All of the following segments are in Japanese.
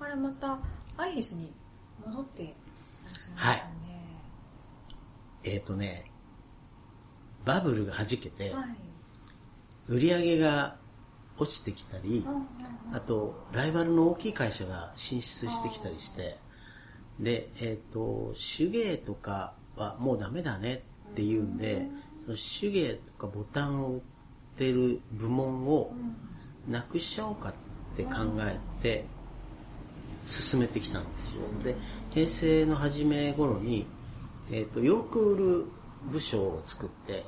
からまたアイリスに戻ってはい。えっ、とね、バブルが弾けて、はい。売り上げが落ちてきたり、あと、ライバルの大きい会社が進出してきたりして、で、えっ、と、手芸とかはもうダメだねっていうんで、その手芸とかボタンを売ってる部門をなくしちゃおうかって考えて、進めてきたんですよ。で、平成の初め頃に、えっ、と、洋服売る部署を作って、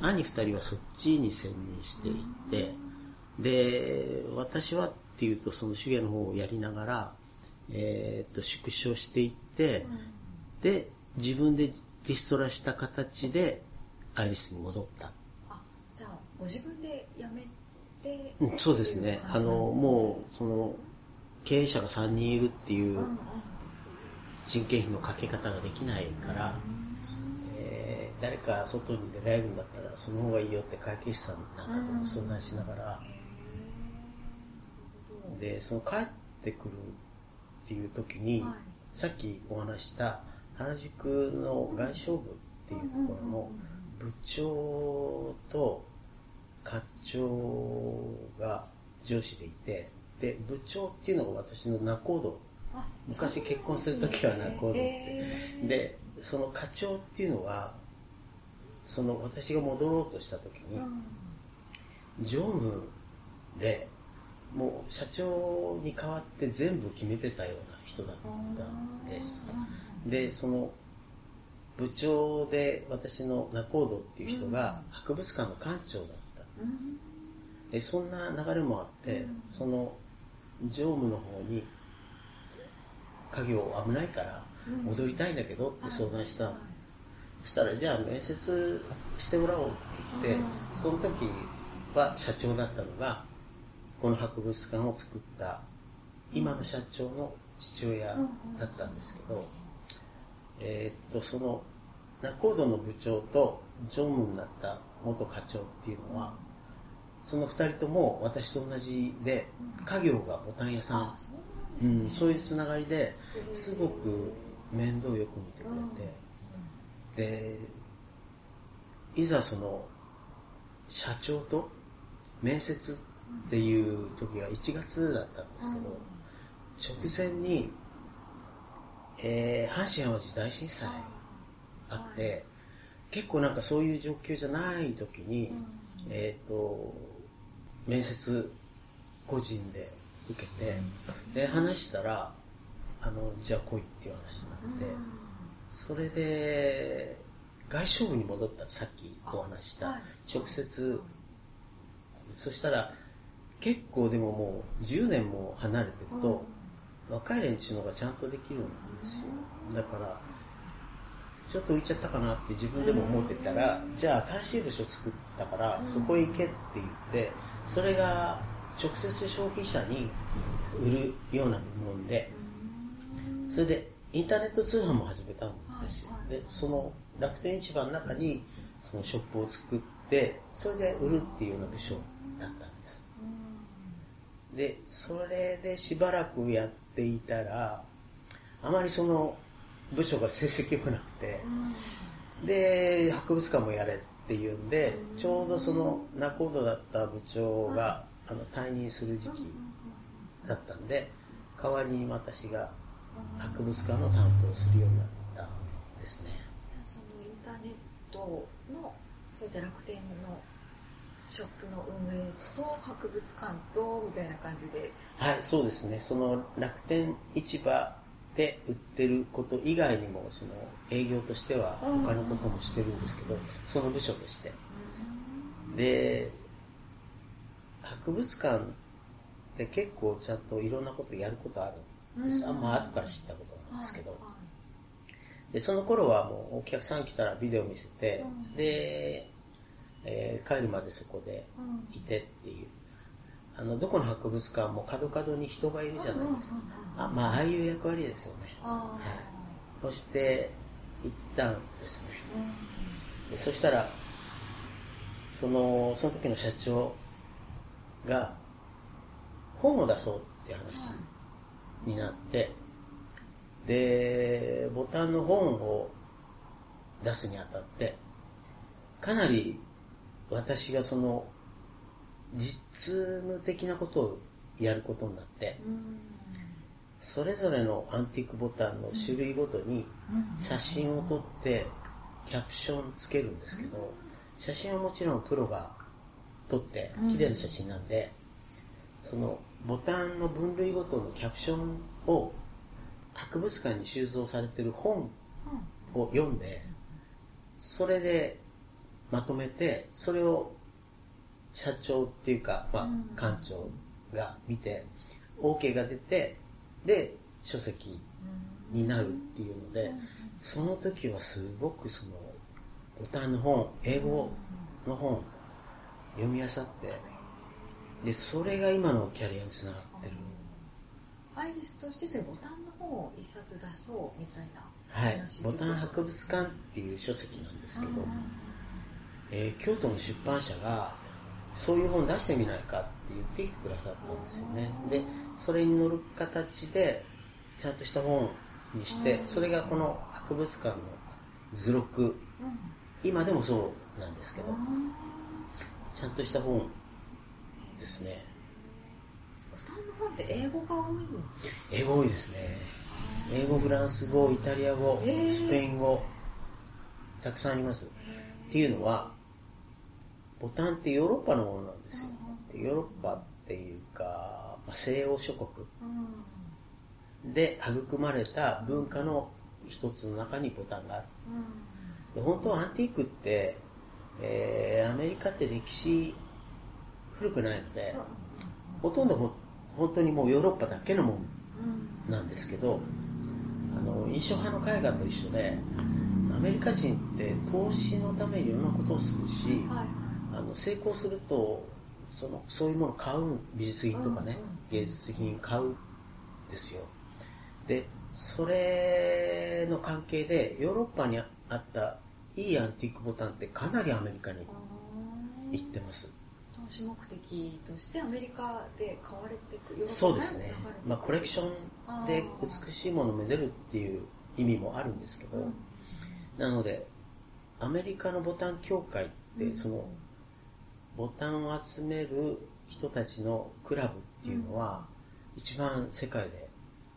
兄二人はそっちに専任していって、で、私はっていうとその手芸の方をやりながら、えっ、と、縮小していって、で、自分でリストラした形でアイリスに戻った。あ、じゃあ、ご自分で辞めて、うん、そうですね。あの、もうう、その、経営者が3人いるっていう人件費のかけ方ができないから、えー誰か外に出られるんだったらその方がいいよって会計士さんなんかとも相談しながら、で、その帰ってくるっていう時に、はい。さっきお話しした原宿の外商部っていうところの部長と課長が上司でいて、で、部長っていうのが私の仲人。あ昔結婚するときは仲人って。へーで、その課長っていうのは、その私が戻ろうとしたときに、うん。常務で、もう社長に代わって全部決めてたような人だったんです。で、その部長で私の仲人っていう人が博物館の館長だった。うん。でそんな流れもあって、その常務の方に家業危ないから戻りたいんだけどって相談したの、そしたらじゃあ面接してもらおうって言って、その時は社長だったのがこの博物館を作った今の社長の父親だったんですけど、えーっとその仲人の部長と常務になった元課長っていうのは、その二人とも私と同じで、家業がボタン屋さん。うなんそういうつながりですごく面倒よく見てくれて、で、いざその社長と面接っていう時が1月だったんですけど、直前に、えー阪神淡路大震災あって、結構なんかそういう状況じゃない時に、えっ、と、面接個人で受けて、で、話したら、あの、じゃあ来いっていう話になって、それで、外商部に戻った、さっきお話ししたはい、直接、そしたら、結構でももう10年も離れてると、若い連中の方がちゃんとできるんですよ。だから、ちょっと浮いちゃったかなって自分でも思ってたら、じゃあ新しい部署作ったから、そこへ行けって言って、それが直接消費者に売るようなもんで、それでインターネット通販も始めたんですよ。で、その楽天市場の中にそのショップを作って、それで売るっていうような部署だったんです。で、それでしばらくやっていたら、あまりその部署が成績良くなくて、で、博物館もやれっていうんで、ちょうどその仲人だった部長が、あの退任する時期だったんで、代わりに私が博物館の担当をするようになったんですね。そのインターネットのそういった楽天のショップの運営と博物館とみたいな感じではい、そうですね。その楽天市場で売ってること以外にも、その営業としては他のこともしてるんですけど、その部署として。で、博物館って結構ちゃんといろんなことやることあるんです。あんま後から知ったことなんですけど。で、その頃はもうお客さん来たらビデオ見せて、で、えー帰るまでそこでいてっていう。あの、どこの博物館も角々に人がいるじゃないですか。あ、まあ、ああいう役割ですよね。あはい。そして、行ったんですね。でそしたら、その、その時の社長が、本を出そうっていう話になって、で、ボタンの本を出すにあたって、かなり私がその、実務的なことをやることになって、うんそれぞれのアンティークボタンの種類ごとに写真を撮ってキャプションつけるんですけど、写真はもちろんプロが撮って綺麗な写真なんで、そのボタンの分類ごとのキャプションを博物館に収蔵されてる本を読んで、それでまとめて、それを社長っていうか、まあ、館長が見て、OK が出て、で、書籍になるっていうので、その時はすごくその、ボタンの本、英語の本、読み漁って、で、それが今のキャリアにつながってる。アイリスとしてそういうボタンの本を一冊出そうみたいなはい話。ボタン博物館っていう書籍なんですけど、えー京都の出版社が、そういう本出してみないかって言ってきてくださったんですよね。で、それに乗る形で、ちゃんとした本にして、それがこの博物館の図録、今でもそうなんですけど、ちゃんとした本ですね。ボタンの本って英語が多いんです英語多いですね。英語、フランス語、イタリア語、えースペイン語、たくさんあります。っていうのは、ボタンってヨーロッパのものなんですよ。でヨーロッパっていうか、まあ西欧諸国。で育まれた文化の一つの中にボタンがある。で本当はアンティークって、えーアメリカって歴史古くないので、ほとんど本当にもうヨーロッパだけのものなんですけど、あの、印象派の絵画と一緒で、アメリカ人って投資のためにいろんなことをするし、はいあの成功するとそのそういうものを買う美術品とかね、芸術品買うんですよ。でそれの関係でヨーロッパにあったいいアンティークボタンってかなりアメリカに行ってます。投資目的としてアメリカで買われていくヨーロッパからそうですね。まあコレクションで美しいものをめでるっていう意味もあるんですけど、なのでアメリカのボタン協会ってそのボタンを集める人たちのクラブっていうのは一番世界で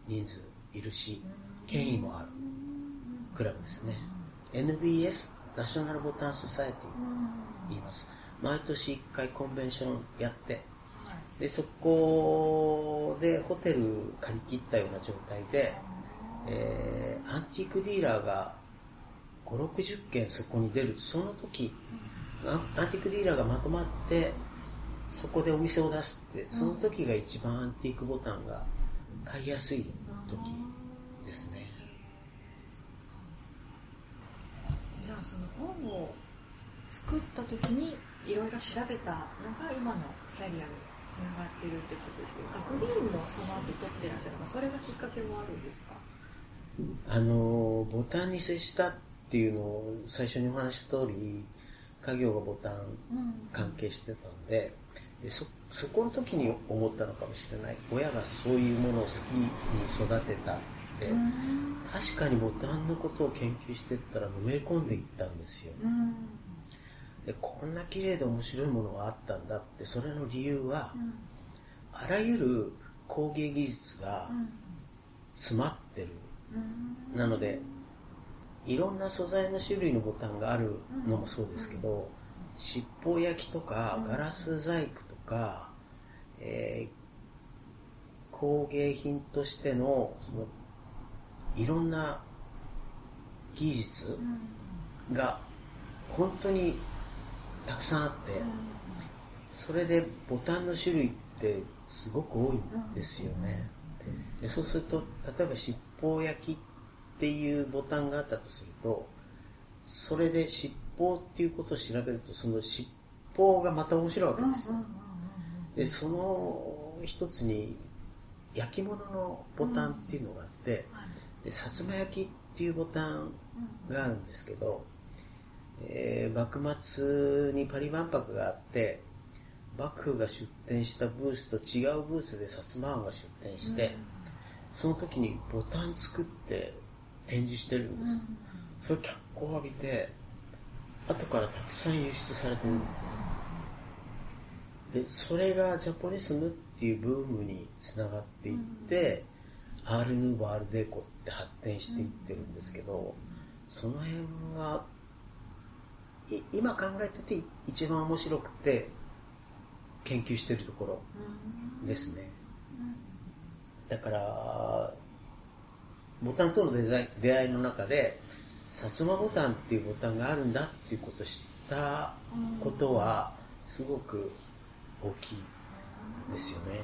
人数いるし権威もあるクラブですね。NBS ナショナルボタンソサエティ言います。毎年1回コンベンションやってでそこでホテル借り切ったような状態で、えーアンティークディーラーが560件そこに出る。その時アンティークディーラーがまとまってそこでお店を出すってその時が一番アンティークボタンが買いやすい時ですね。じゃあその本を作った時にいろいろ調べたのが今のキャリアにつながってるってことですけど学芸員もその後取ってらっしゃるのそれがきっかけもあるんですか？あのボタンに接したっていうのを最初にお話しした通り家業がボタン関係してたんででそそこの時に思ったのかもしれない。親がそういうものを好きに育てたって確かにボタンのことを研究してったらのめり込んでいったんですよ。でこんな綺麗で面白いものがあったんだってそれの理由はあらゆる工芸技術が詰まってる。なのでいろんな素材の種類のボタンがあるのもそうですけど、七宝焼きとかガラス細工とか、えー工芸品としてのそのいろんな技術が本当にたくさんあって、それでボタンの種類ってすごく多いんですよね。でそうすると例えば七宝焼きっていうボタンがあったとするとそれで七宝っていうことを調べるとその七宝がまた面白いわけですよ。でその一つに焼き物のボタンっていうのがあって、で薩摩焼きっていうボタンがあるんですけど、えー幕末にパリ万博があって幕府が出店したブースと違うブースで薩摩藩が出店して、その時にボタン作って展示してるんです。それ脚光を浴びて、後からたくさん輸出されてるんです。で、それがジャポニスムっていうブームにつながっていって、アール・ヌーボー・アール・デコって発展していってるんですけど、その辺が、い今考えてて一番面白くて研究してるところですね。だから、ボタンとのデザイン出会いの中で、薩摩ボタンっていうボタンがあるんだっていうことを知ったことは、すごく大きいですよね。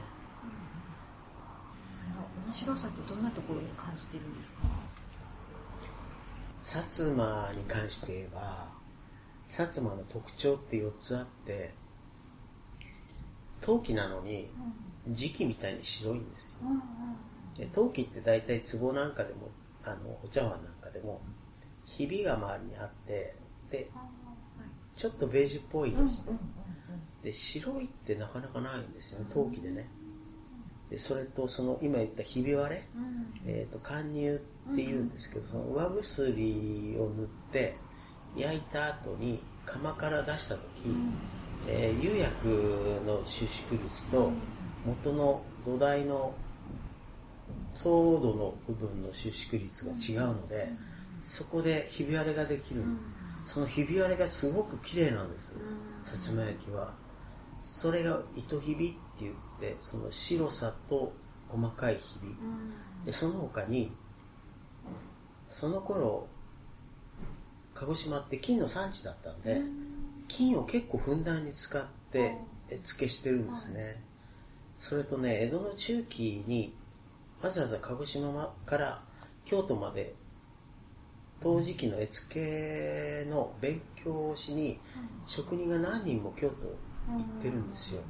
面白さってどんなところに感じてるんですか？薩摩に関して言えば、薩摩の特徴って4つあって、陶器なのに磁器みたいに白いんですよ。で陶器って大体壺なんかでも、あの、お茶碗なんかでも、ひびが周りにあって、で、ちょっとベージュっぽい色して、で、白いってなかなかないんですよね、陶器でね。で、それとその今言ったひび割れ、えっ、と、貫入って言うんですけど、その上薬を塗って、焼いた後に釜から出した時、えー釉薬の収縮率と元の土台の糖度の部分の収縮率が違うので、そこでひび割れができる。そのひび割れがすごく綺麗なんです。薩摩焼は。それが糸ひびって言って、その白さと細かいひび。で、その他に、その頃、鹿児島って金の産地だったんで、金を結構ふんだんに使って絵付けしてるんですね。それとね、江戸の中期にわざわざ鹿児島から京都まで陶磁器の絵付けの勉強をしに職人が何人も京都行ってるんですよ。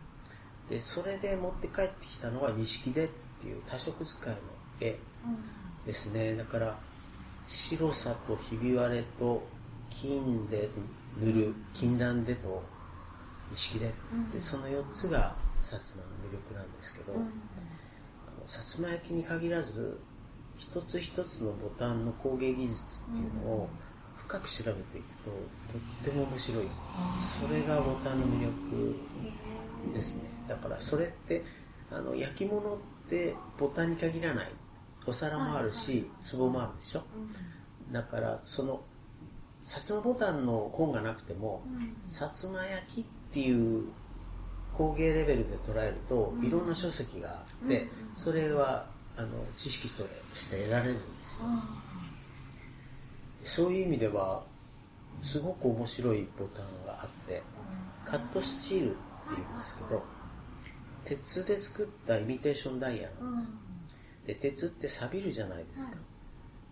で、それで持って帰ってきたのが錦手っていう多色使いの絵ですね。だから白さとひび割れと金で塗る金断でと錦で、でその4つが薩摩の魅力なんですけど、あの薩摩焼に限らず一つ一つのボタンの工芸技術っていうのを深く調べていくととっても面白い。それがボタンの魅力ですね。だからそれってあの焼き物ってボタンに限らない。お皿もあるし壺もあるでしょ？だからその薩摩ボタンの本がなくても薩摩焼きっていう工芸レベルで捉えるといろんな書籍があってそれはあの知識として得られるんですよ。そういう意味ではすごく面白いボタンがあってカットスチールっていうんですけど鉄で作ったイミテーションダイヤなんです。で鉄って錆びるじゃないですか。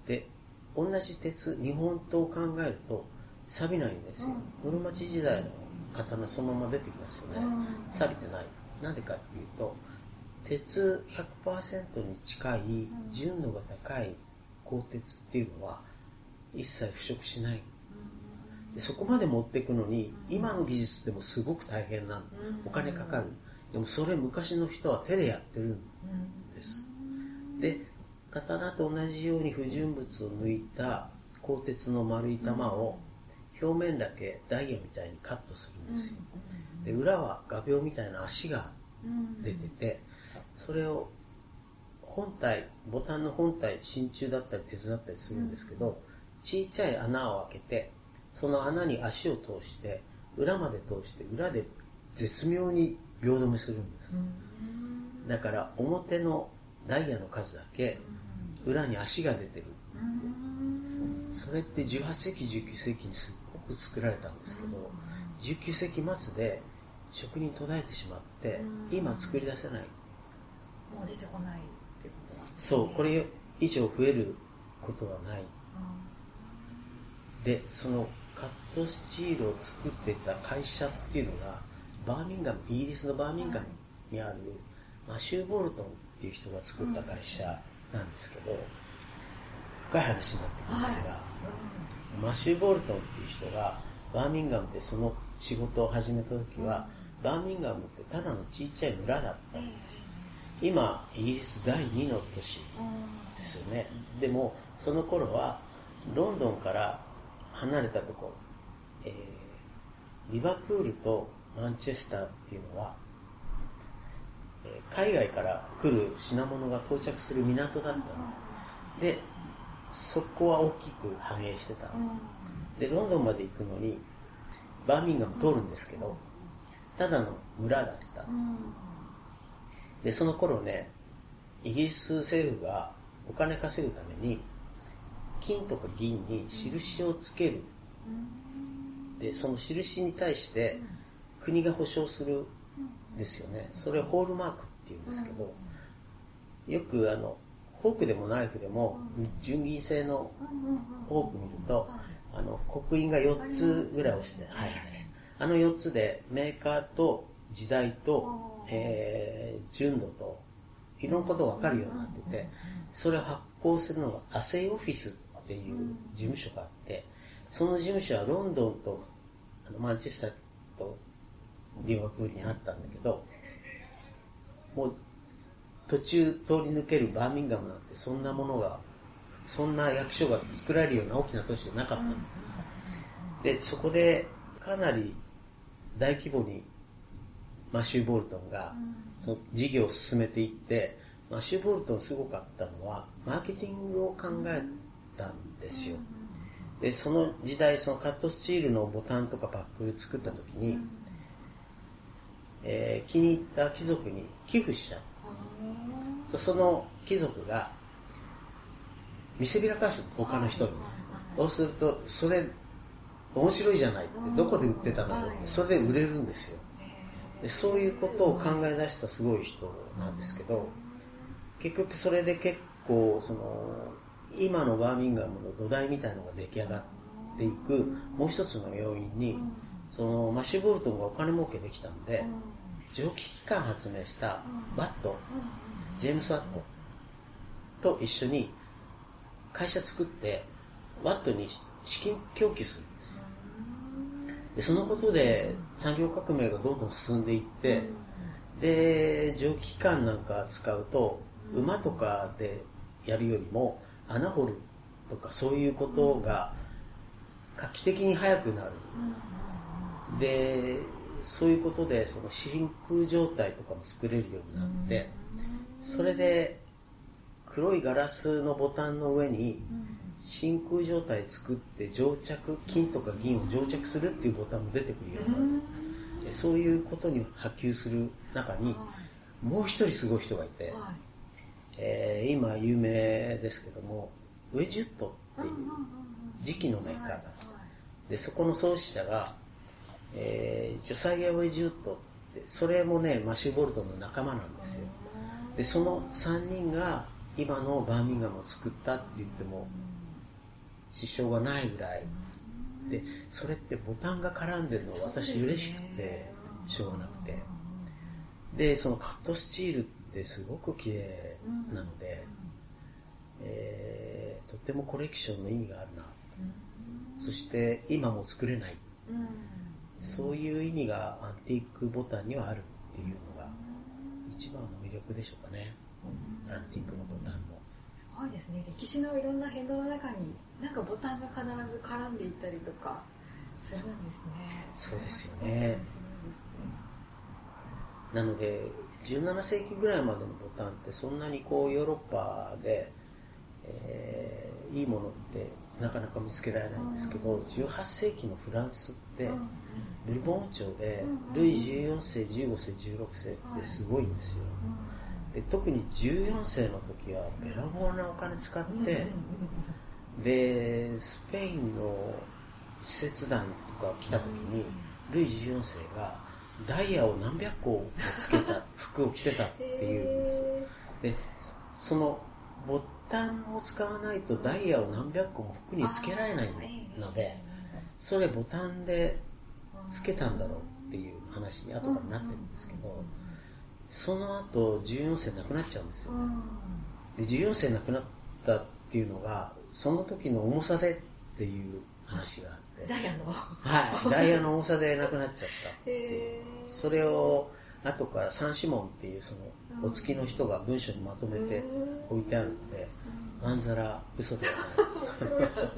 で同じ鉄日本刀を考えると錆びないんですよ。室町時代の刀そのまま出てきますよね。錆びてない。なんでかっていうと鉄100%に近い純度が高い鋼鉄っていうのは一切腐食しない。でそこまで持っていくのに今の技術でもすごく大変なのお金かかる。でもそれ昔の人は手でやってるんです。で刀と同じように不純物を抜いた鋼鉄の丸い玉を表面だけダイヤみたいにカットするんですよ。で裏は画鋲みたいな足が出ててそれを本体ボタンの本体真鍮だったり鉄だったりするんですけど、ちっちゃい穴を開けてその穴に足を通して裏まで通して裏で絶妙に秒止めするんです、だから表のダイヤの数だけ裏に足が出てる、それって18世紀19世紀にすっごく作られたんですけど、19世紀末で職人途絶えてしまって、今作り出せない。もう出てこないってことなんですそうこれ以上増えることはない。でそのカットスチールを作ってた会社っていうのがバーミンガムイギリスのバーミンガムにあるマシュー・ボルトンっていう人が作った会社なんですけど、深い話になってくるんですが、マシュー・ボルトンっていう人がバーミンガムでその仕事を始めた時は、バーミンガムってただのちっちゃい村だったんですよ今、イギリス第2の都市ですよね。でも、その頃は、ロンドンから離れたところ、えー、リバプールとマンチェスターっていうのは、えー、海外から来る品物が到着する港だったの。で、そこは大きく反映してた。で、ロンドンまで行くのに、バーミンガム通るんですけど、ただの村だった。で、その頃ね、イギリス政府がお金稼ぐために、金とか銀に印をつける。で、その印に対して国が保証するんですよね。それをホールマークって言うんですけど、よくあの、フォークでもナイフでも、純銀製のフォーク見ると、あの、刻印が4つぐらい押して、はいはい。あの4つでメーカーと時代と、えー、純度と、いろんなことがわかるようになってて、それを発行するのがアセイオフィスっていう事務所があって、その事務所はロンドンとあのマンチェスターとリバプールにあったんだけど、もう途中通り抜けるバーミンガムなんてそんなものが、そんな役所が作られるような大きな都市じゃなかったんです。で、そこでかなり大規模にマシュー・ボルトンがその事業を進めていって、マシュー・ボルトンすごかったのは、マーケティングを考えたんですよ。で、その時代、そのカットスチールのボタンとかパック作った時に、えー、気に入った貴族に寄付しちゃう。その貴族が見せびらかす他の人に。そうすると、それ面白いじゃないって、どこで売ってたのよって、それで売れるんですよ。でそういうことを考え出したすごい人なんですけど、結局それで結構、その、今のバーミンガムの土台みたいのが出来上がっていく、もう一つの要因に、そのマッシュ・ボルトンがお金儲けできたんで、蒸気機関発明したバット、ジェームス・ワットと一緒に会社作って、ワットに資金供給するんですよ。で、そのことで産業革命がどんどん進んでいって、で、蒸気機関なんか使うと、馬とかでやるよりも、穴掘るとかそういうことが画期的に速くなる。で、そういうことで、その真空状態とかも作れるようになって、それで黒いガラスのボタンの上に真空状態作って蒸着、金とか銀を蒸着するっていうボタンも出てくるようになる。そういうことに波及する中に、もう一人すごい人がいて、えー、今有名ですけども、ウェジュットっていう磁器のメーカーがで、そこの創始者が、えー、ジョサイア・ウェジュットって、それもね、マシュー・ボルトンの仲間なんですよ。で、その3人が今のバーミンガムを作ったって言っても、支障がないぐらい。で、それってボタンが絡んでるの私嬉しくて、しょうがなくて。で、そのカットスチールってすごく綺麗なので、えー、とってもコレクションの意味があるな。そして今も作れない。そういう意味がアンティークボタンにはあるっていうのが一番の魅力でしょうかね。アンティークのボタンの。すごいですね。歴史のいろんな変動の中になんかボタンが必ず絡んでいったりとかするんですね。そうですよね。なので、17世紀ぐらいまでのボタンってそんなにこうヨーロッパで、えー、いいものってなかなか見つけられないんですけど、18世紀のフランスって、ブルボン朝でルイ14世、15世、16世ってすごいんですよ。で特に14世の時はべらぼうなお金使って、で、スペインの使節団とか来た時に、ルイ14世がダイヤを何百個もつけた 服を着てたっていうんです。で、そのボタンを使わないとダイヤを何百個も服につけられないので、それボタンでつけたんだろうっていう話に後からなってるんですけど、その後14世なくなっちゃうんですよ。で、14世なくなったっていうのが、その時の重さでっていう話があって。ダイヤのはい。ダイヤの重さでなくなっちゃったっていう。それを後からサンシモンっていうそのお付きの人が文章にまとめて置いてあるので、まんざら嘘ではない。そうなんです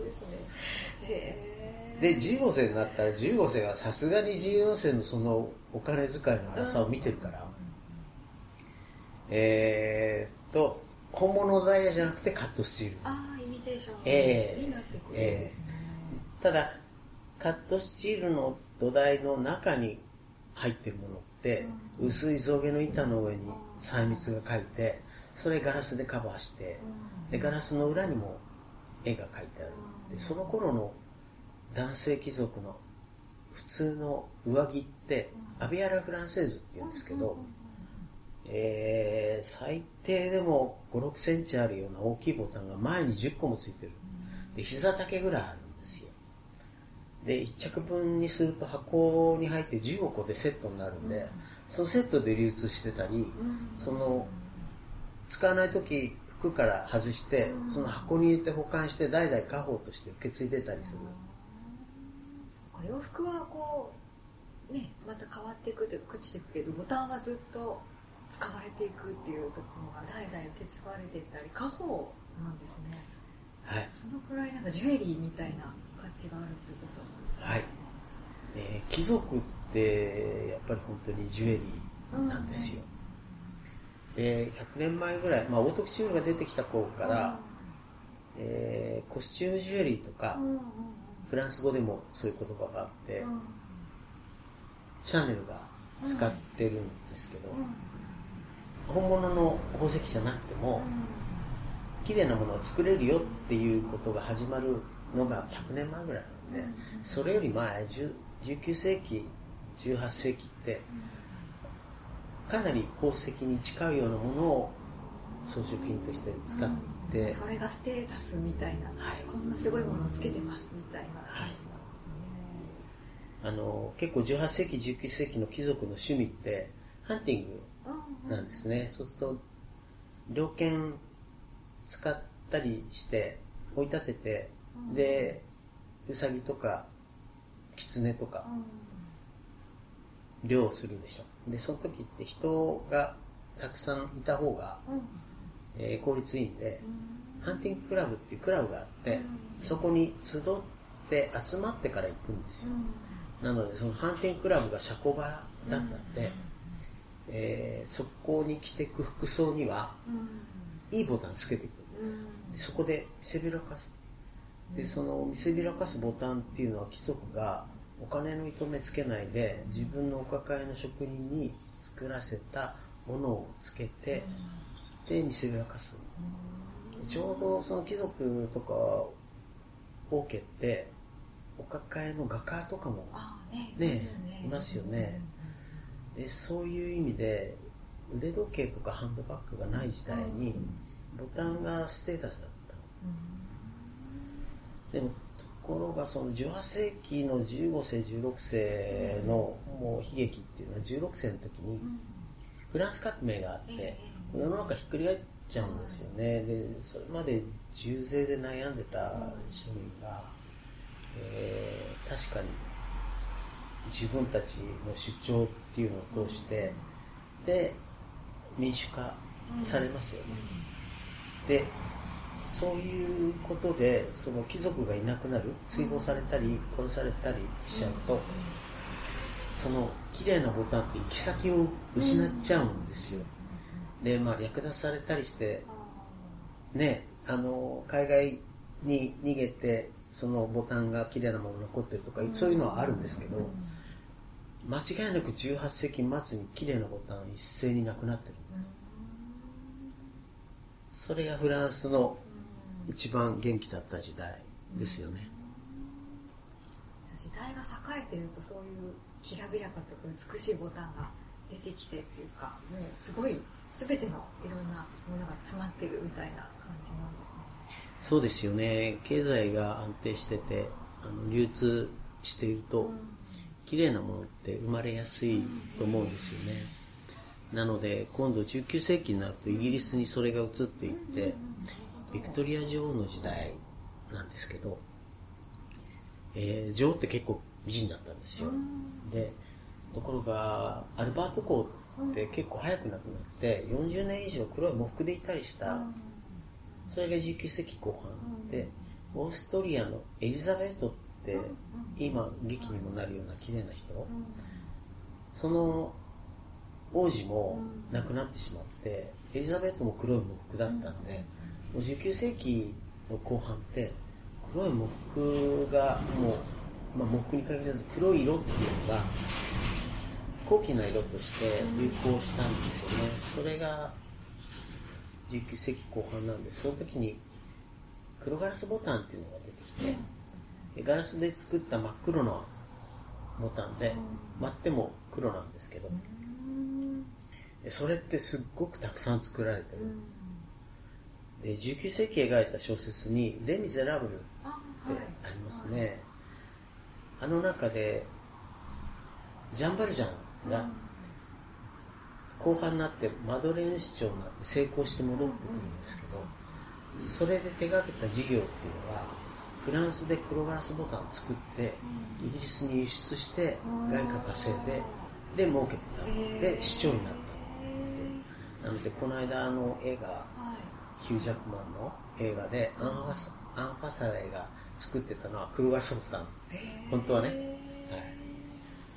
ね。で、15世になったら15世はさすがに14世のそのお金遣いの荒さを見てるから、えーっと、本物のダイヤじゃなくてカットスチール。ああ、イミテーションええになってくるんですね。ただ、カットスチールの土台の中に入ってるものって、薄い象牙の板の上に細密が書いて、それガラスでカバーして、で、ガラスの裏にも絵が描いてある。で、その頃の男性貴族の普通の上着って、アビアラ・フランセーズって言うんですけど、えー、最低でも5、6センチあるような大きいボタンが前に10個もついてる。で、膝丈ぐらいあるんですよ。で、1着分にすると箱に入って15個でセットになるんで、そのセットで流通してたり、その、使わない時服から外して、その箱に入れて保管して代々家宝として受け継いでたりする。そうか洋服はこう、ね、また変わっていくというか、朽ちていくけど、ボタンはずっと使われていくっていうところが代々受け継がれていったり、家宝なんですね。はい。そのくらいなんかジュエリーみたいな価値があるってことなんですね。はい。えー貴族って、やっぱり本当にジュエリーなんですよ。で、100年前ぐらい、まあ、オートクチュールが出てきた頃から、えーコスチュームジュエリーとかう、んうんフランス語でもそういう言葉があってうん、うんシャネルが使ってるんですけど、うん。本物の宝石じゃなくても、綺麗なものを作れるよっていうことが始まるのが100年前ぐらいなので、それより前、10 19世紀、18世紀って、かなり宝石に近いようなものを装飾品として使って、それがステータスみたいな、はい。こんなすごいものをつけてますみたいな感じなんですね。あの、結構18世紀、19世紀の貴族の趣味って、ハンティングうんなんですね。そうすると、猟犬使ったりして、追い立てて、で、ウサギとか、キツネとか、漁をするでしょ。で、その時って人がたくさんいた方が、うんえー効率いいんで、ハンティングクラブっていうクラブがあって、そこに集って集まってから行くんですよ。なので、そのハンティングクラブが社交場だったんで、えーそこに着ていく服装には、いいボタンつけていくんですよ。でそこで見せびらかす。で、その見せびらかすボタンっていうのは貴族がお金の糸目つけないで自分のお抱えの職人に作らせたものをつけて、で、見せびらかす。でちょうどその貴族とか王家ってお抱えの画家とかもね、ねいますよね。でそういう意味で腕時計とかハンドバッグがない時代にボタンがステータスだったでもところがその18世紀の15世16世のもう悲劇っていうのは16世の時にフランス革命があって世の中ひっくり返っちゃうんですよね。でそれまで重税で悩んでた庶民が、えー確かに自分たちの主張っていうのを通して、で民主化されますよね、でそういうことでその貴族がいなくなる追放されたり殺されたりしちゃうと、その綺麗なボタンって行き先を失っちゃうんですよ、でまあ略奪されたりしてねあの海外に逃げてそのボタンが綺麗なもの残ってるとか、そういうのはあるんですけど、間違いなく18世紀末に綺麗なボタン一斉になくなってるんです、それがフランスの一番元気だった時代ですよね、時代が栄えてるとそういうきらびやかとか美しいボタンが出てきてっていうかもうすごい全てのいろんなものが詰まってるみたいな感じなんですね。そうですよね経済が安定しててあの流通していると、綺麗なものって生まれやすいと思うんですよね。なので、今度19世紀になるとイギリスにそれが移っていって、ビクトリア女王の時代なんですけど、えー女王って結構美人だったんですよ。で、ところが、アルバート公っって結構早く亡くなって40年以上黒い喪服でいたりしたそれが19世紀後半でオーストリアのエリザベートって今劇にもなるような綺麗な人。その王子も亡くなってしまってエリザベートも黒い喪服だったんで19世紀の後半って黒い喪服がもう、まあ、喪服に限らず黒い色っていうのが高貴な色として流行したんですよね。それが19世紀後半なんで、その時に黒ガラスボタンっていうのが出てきて、ガラスで作った真っ黒なボタンで、割っても黒なんですけど、それってすっごくたくさん作られてる。で19世紀描いた小説に「レ・ミゼラブル」ってありますね。あの中で、ジャンバルジャンが後半になってマドレーヌ市長になって成功して戻ってくるんですけど、それで手がけた事業っていうのは、フランスで黒ガラスボタンを作って、イギリスに輸出して外貨稼いで、で儲けてた。で、市長になった。なので、この間あの映画、ヒュージャックマンの映画で、アンファサアンファサレが作ってたのは黒ガラスボタン。本当はね。はい。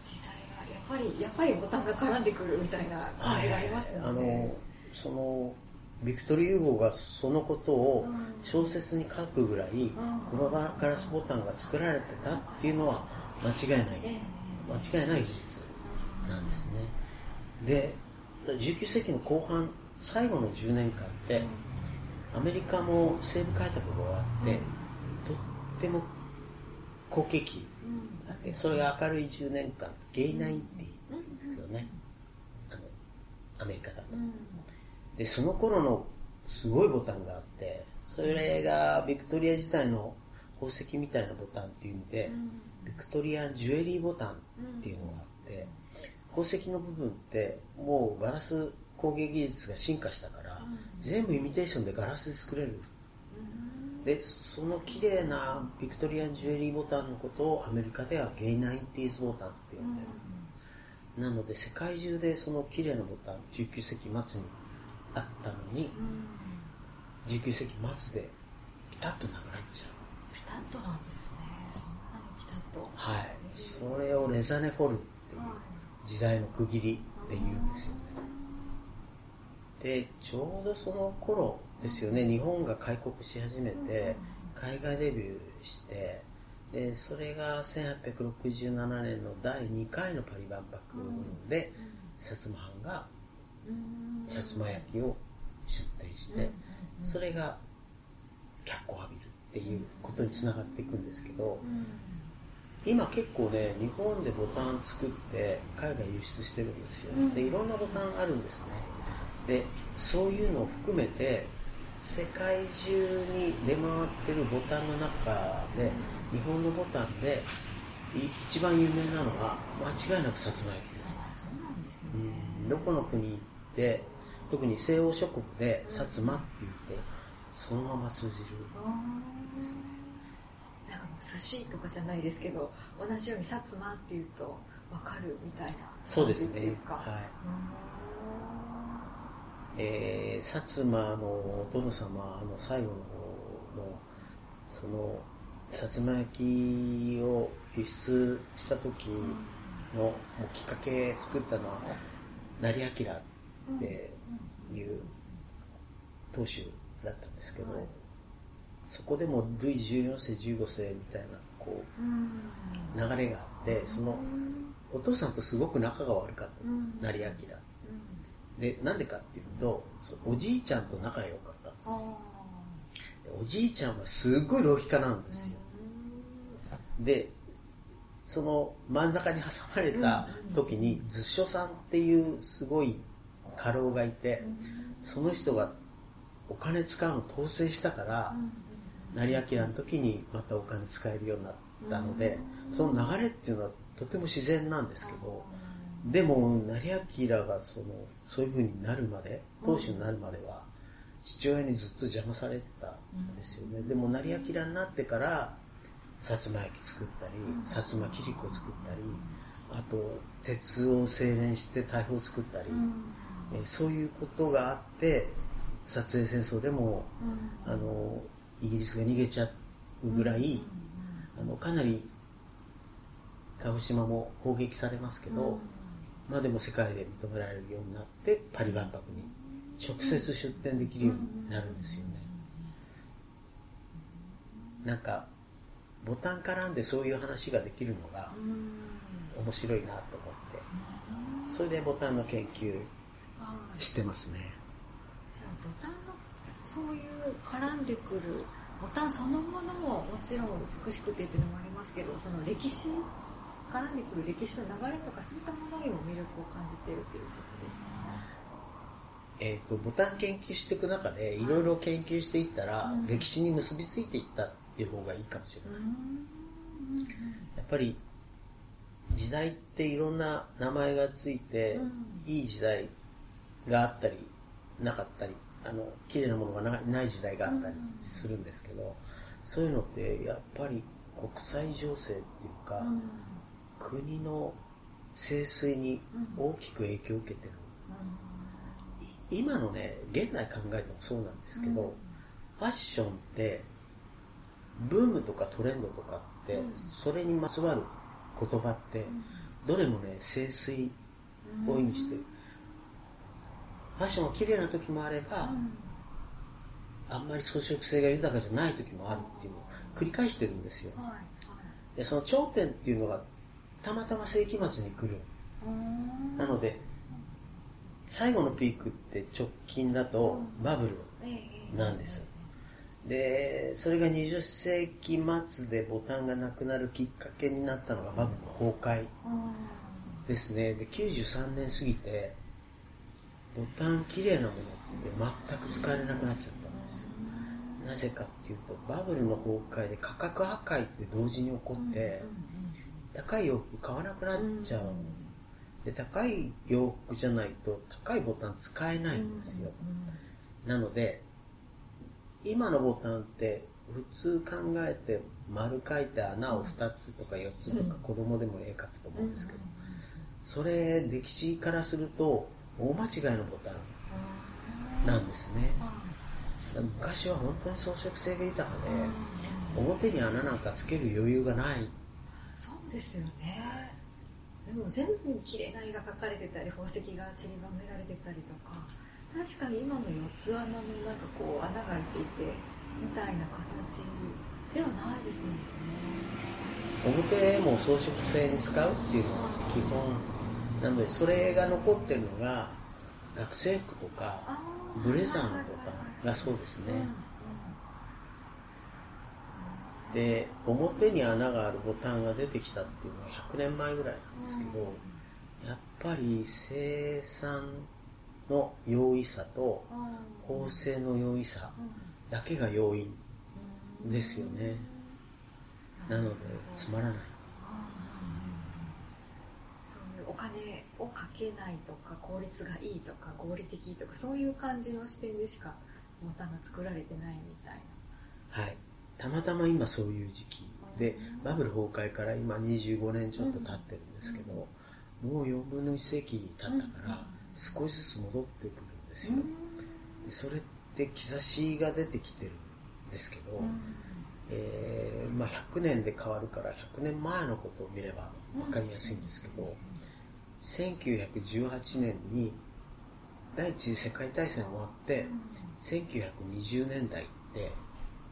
時代がやっぱりやっぱりボタンが絡んでくるみたいな感じがありますね、あのそのビクトル・ユーゴーがそのことを小説に書くぐらい黒ガラスボタンが作られてたっていうのは間違いない。間違いない事実なんですね。で19世紀の後半最後の10年間ってアメリカも西部開拓が終わってとっても好景気。でそれが明るい10年間 Gay Nineties って言うんですけどねあのアメリカだと、でその頃のすごいボタンがあってそれがビクトリア時代の宝石みたいなボタンっていう意味で、ビクトリアンジュエリーボタンっていうのがあって、宝石の部分ってもうガラス工芸技術が進化したから、全部イミテーションでガラスで作れる。でその綺麗なビクトリアンジュエリーボタンのことをアメリカではゲイナインティーズボタンって呼んでる、なので世界中でその綺麗なボタン19世紀末にあったのに、19世紀末でピタッとなくなっちゃう。ピタッとなんですね。そんなにピタッと。はい。それをレザネフォルっていう時代の区切りで言うんですよ。ねでちょうどその頃ですよね。日本が開国し始めて海外デビューしてでそれが1867年の第2回のパリ万博で薩摩藩が薩摩焼を出展してそれが脚光を浴びるっていうことにつながっていくんですけど今結構ね日本でボタン作って海外輸出してるんですよ。でいろんなボタンあるんですねでそういうのを含めて世界中に出回ってるボタンの中で日本のボタンでい一番有名なのは間違いなく薩摩焼です。あそうなんですね。うん。どこの国行って特に西欧諸国で薩摩っていうとそのまま通じるあですね。ーなんかもう寿司とかじゃないですけど同じように薩摩っていうと分かるみたいなそうですね感じっていうか。はいえー、薩摩のお殿様の最後の方のその薩摩焼を輸出した時のきっかけ作ったのは成明っていう当主だったんですけど、そこでもルイ14世15世みたいなこう流れがあってそのお父さんとすごく仲が悪かった、成明でなんでかっていうとおじいちゃんと仲が良かったんです。あよでおじいちゃんはすごい浪費家なんですよ、でその真ん中に挟まれた時に図書さんっていうすごい家老がいてその人がお金使うの統制したから成明の時にまたお金使えるようになったのでその流れっていうのはとても自然なんですけどでも成明がそのそういう風になるまで当主になるまでは父親にずっと邪魔されてたんですよね。でも成明になってから薩摩焼き作ったり薩摩切子作ったりあと鉄を精錬して大砲を作ったり、えーそういうことがあって撮影戦争でもあのイギリスが逃げちゃうぐらい、あのかなり鹿児島も砲撃されますけど、まあでも世界で認められるようになってパリ万博に直接出展できるようになるんですよね。なんかボタン絡んでそういう話ができるのが面白いなと思ってそれでボタンの研究してますね。ボタンのそういう絡んでくるボタンそのものももちろん美しくてっていうのもありますけどその歴史絡んでくる歴史の流れとかそういったものにも魅力を感じているということですかえー、とボタン研究していく中でい。ろいろ研究していったら、うん。歴史に結びついていったっていう方がいいかもしれない、やっぱり時代っていろんな名前がついて、うん。いい時代があったりなかったりあの綺麗なものがなない時代があったりするんですけど、そういうのってやっぱり国際情勢っていうか、国の盛衰に大きく影響を受けてる、い今のね現代考えてもそうなんですけど、うん。ファッションってブームとかトレンドとかって、うん。それにまつわる言葉って、どれもね盛衰を意味してる、ファッションが綺麗な時もあれば、あんまり装飾性が豊かじゃない時もあるっていうのを繰り返してるんですよ。はい。はい。でその頂点っていうのがたまたま世紀末に来る。なので最後のピークって直近だとバブルなんです。でそれが20世紀末でボタンがなくなるきっかけになったのがバブルの崩壊ですね。で93年過ぎてボタン綺麗なものって全く使えなくなっちゃったんですよ。なぜかっていうとバブルの崩壊で価格破壊って同時に起こって高い洋服買わなくなっちゃうで高い洋服じゃないと高いボタン使えないんですよ。なので今のボタンって普通考えて丸書いて穴を2つとか4つとか子供でも絵描くと思うんですけどそれ歴史からすると大間違いのボタンなんですね。昔は本当に装飾性が豊かで表に穴なんかつける余裕がないですよね。でも全部に綺麗な絵が描かれてたり宝石が散りばめられてたりとか確かに今の四つ穴のなんかこう穴が開いていてみたいな形ではないですもんね。表も装飾性に使うっていうのが基本なのでそれが残ってるのが学生服とかブレザーのボタンがそうですねで表に穴があるボタンが出てきたっていうのは100年前ぐらいなんですけどやっぱり生産の容易さと縫製の容易さだけが要因ですよね。なのでつまらない。そういうお金をかけないとか効率がいいとか合理的とかそういう感じの視点でしかボタンが作られてないみたいはいたまたま今そういう時期でバブル崩壊から今25年ちょっと経ってるんですけど、もう4分の1世紀経ったから少しずつ戻ってくるんですよ、でそれって兆しが出てきてるんですけど、えーまあ、100年で変わるから100年前のことを見れば分かりやすいんですけど、1918年に第一次世界大戦終わって、1920年代って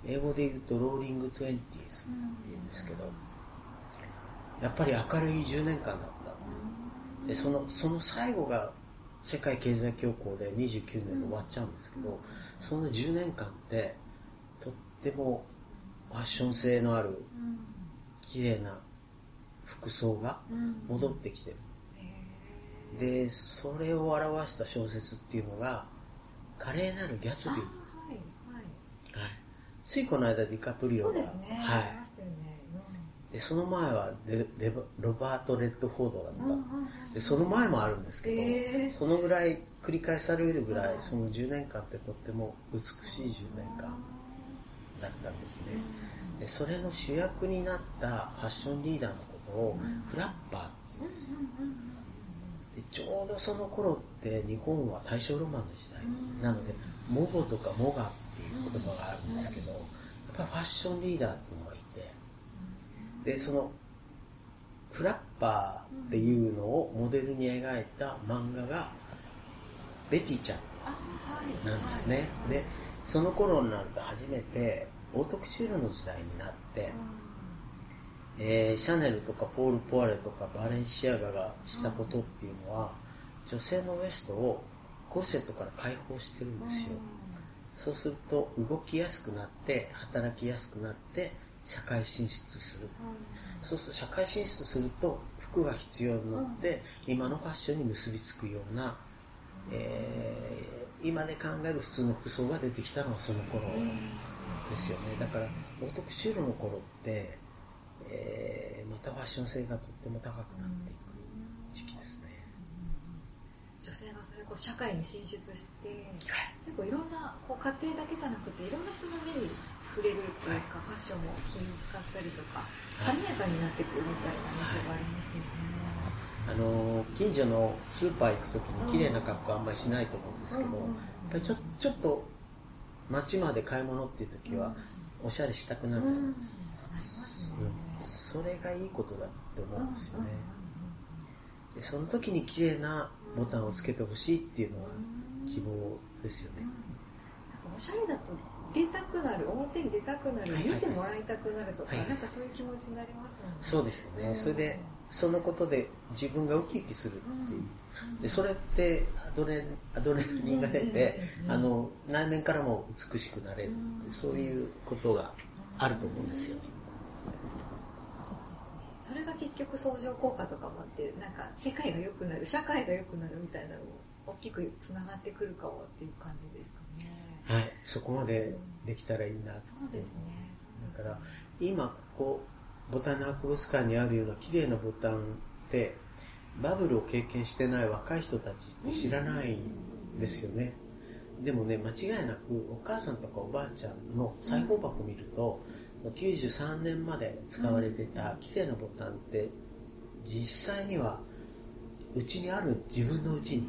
英語で言うと Roaring Twenties って言うんですけどやっぱり明るい10年間だった。でそのその最後が世界経済恐慌で29年で終わっちゃうんですけど、その10年間ってとってもファッション性のある綺麗な服装が戻ってきてる、でそれを表した小説っていうのが「華麗なるギャツビー」ついこの間ディカプリオがそうですね、はい、でその前はレレバロバート・レッドフォードだ。った、うんうんうん。でその前もあるんですけど、へー。そのぐらい繰り返されるぐらいその10年間ってとっても美しい10年間だったんですね。でそれの主役になったファッションリーダーのことをフラッパーってでちょうどその頃って日本は大正ロマンの時代なのでモゴとかモガっていう言葉があるんですけどやっぱりファッションリーダーっていうのがいてでそのフラッパーっていうのをモデルに描いた漫画がベティちゃんなんですねでその頃になると初めてオートクチュールの時代になって、えーシャネルとかポール・ポワレとかバレンシアガがしたことっていうのは、女性のウエストをコルセットから解放してるんですよ。そうすると動きやすくなって、働きやすくなって、社会進出する。そうすると社会進出すると服が必要になって、今のファッションに結びつくような、えー今で考える普通の服装が出てきたのはその頃ですよね。だから、オートクチュールの頃って、えーまたファッション性がとっても高くなっていく性がそれこう社会に進出して、結構いろんなこう家庭だけじゃなくていろんな人の目に触れるっていうか、ファッションも気に使ったりとか、華はい。やかになってくるみたいな印象がありますよね。あのー近所のスーパー行くときに綺麗な格好あんまりしないと思うんですけど、うん。やっぱりちょちょっと街まで買い物っていう時はおしゃれしたくなるじゃないですか。それがいいことだって思うんですよね。でその時に綺麗なボタンをつけてほしいっていうのが希望ですよね。なんかおしゃれだと出たくなる、表に出たくなる、はいはいはい見てもらいたくなるとか、はいはいなんかそういう気持ちになりますもんね。そうですよね。それで、そのことで自分がウキウキするっていう。でそれってアドレアドレナリンが出て、あの内面からも美しくなれるそういうことがあると思うんですよね。それが結局相乗効果とかもあって、なんか世界が良くなる、社会が良くなるみたいなのも大きくつながってくるかもっていう感じですかね。はい、そこまでできたらいいなってそうですね。だから今ここボタンの博物館にあるような綺麗なボタンってバブルを経験してない若い人たちって知らないんですよね。でもね、間違いなくお母さんとかおばあちゃんの裁縫箱見ると、93年まで使われてた綺麗なボタンって実際にはうちにある自分のうちに。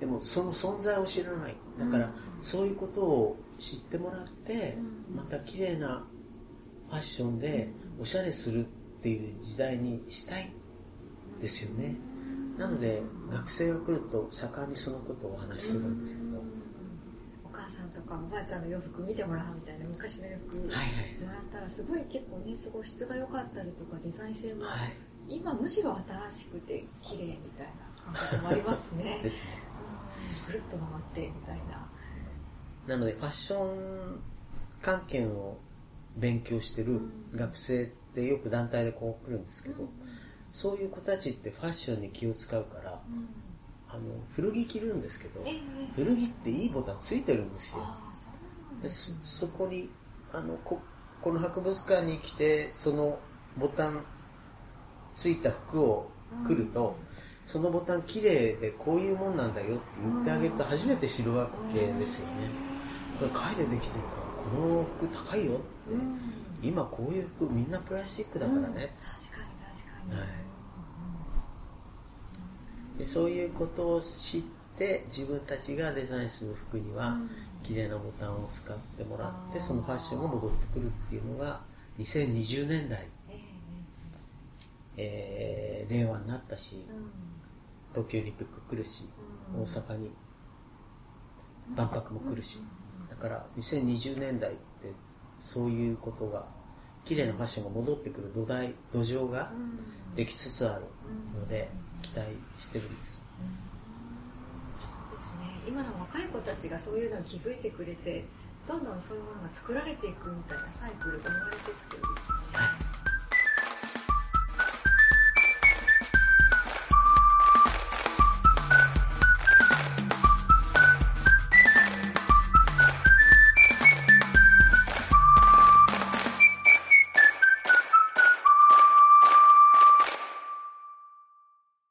でもその存在を知らない。だからそういうことを知ってもらってまた綺麗なファッションでおしゃれするっていう時代にしたい。ですよね。なので学生が来ると盛んにそのことをお話しするんですけどかおばあちゃんの洋服見てもらうみたいな昔の洋服もらったらすごい結構ねすごい質が良かったりとかデザイン性も、はい。今むしろ新しくて綺麗みたいな感覚もありますしね。ですね。うん。ぐるっと回ってみたいな。なのでファッション関係を勉強してる学生ってよく団体でこう来るんですけど、そういう子たちってファッションに気を使うから、あの古着着るんですけどええ。古着っていいボタンついてるんですよ。でそそこにあのここの博物館に来てそのボタンついた服を来ると、そのボタン綺麗でこういうもんなんだよって言ってあげると初めて知るわけですよね、これ貝でできてるからこの服高いよって、うん。今こういう服みんなプラスチックだからね、確かに確かに、はいでそういうことを知って自分たちがデザインする服には綺麗なボタンを使ってもらってそのファッションが戻ってくるっていうのが2020年代、えええー令和になったし東京オリンピック来るしうん。大阪に万博も来るし。だから2020年代ってそういうことが綺麗なファッションが戻ってくる土台土壌がうん。できつつあるので期待してるんです。そうですね。今の若い子たちがそういうのに気づいてくれてどんどんそういうものが作られていくみたいなサイクルが生まれてきてるんですね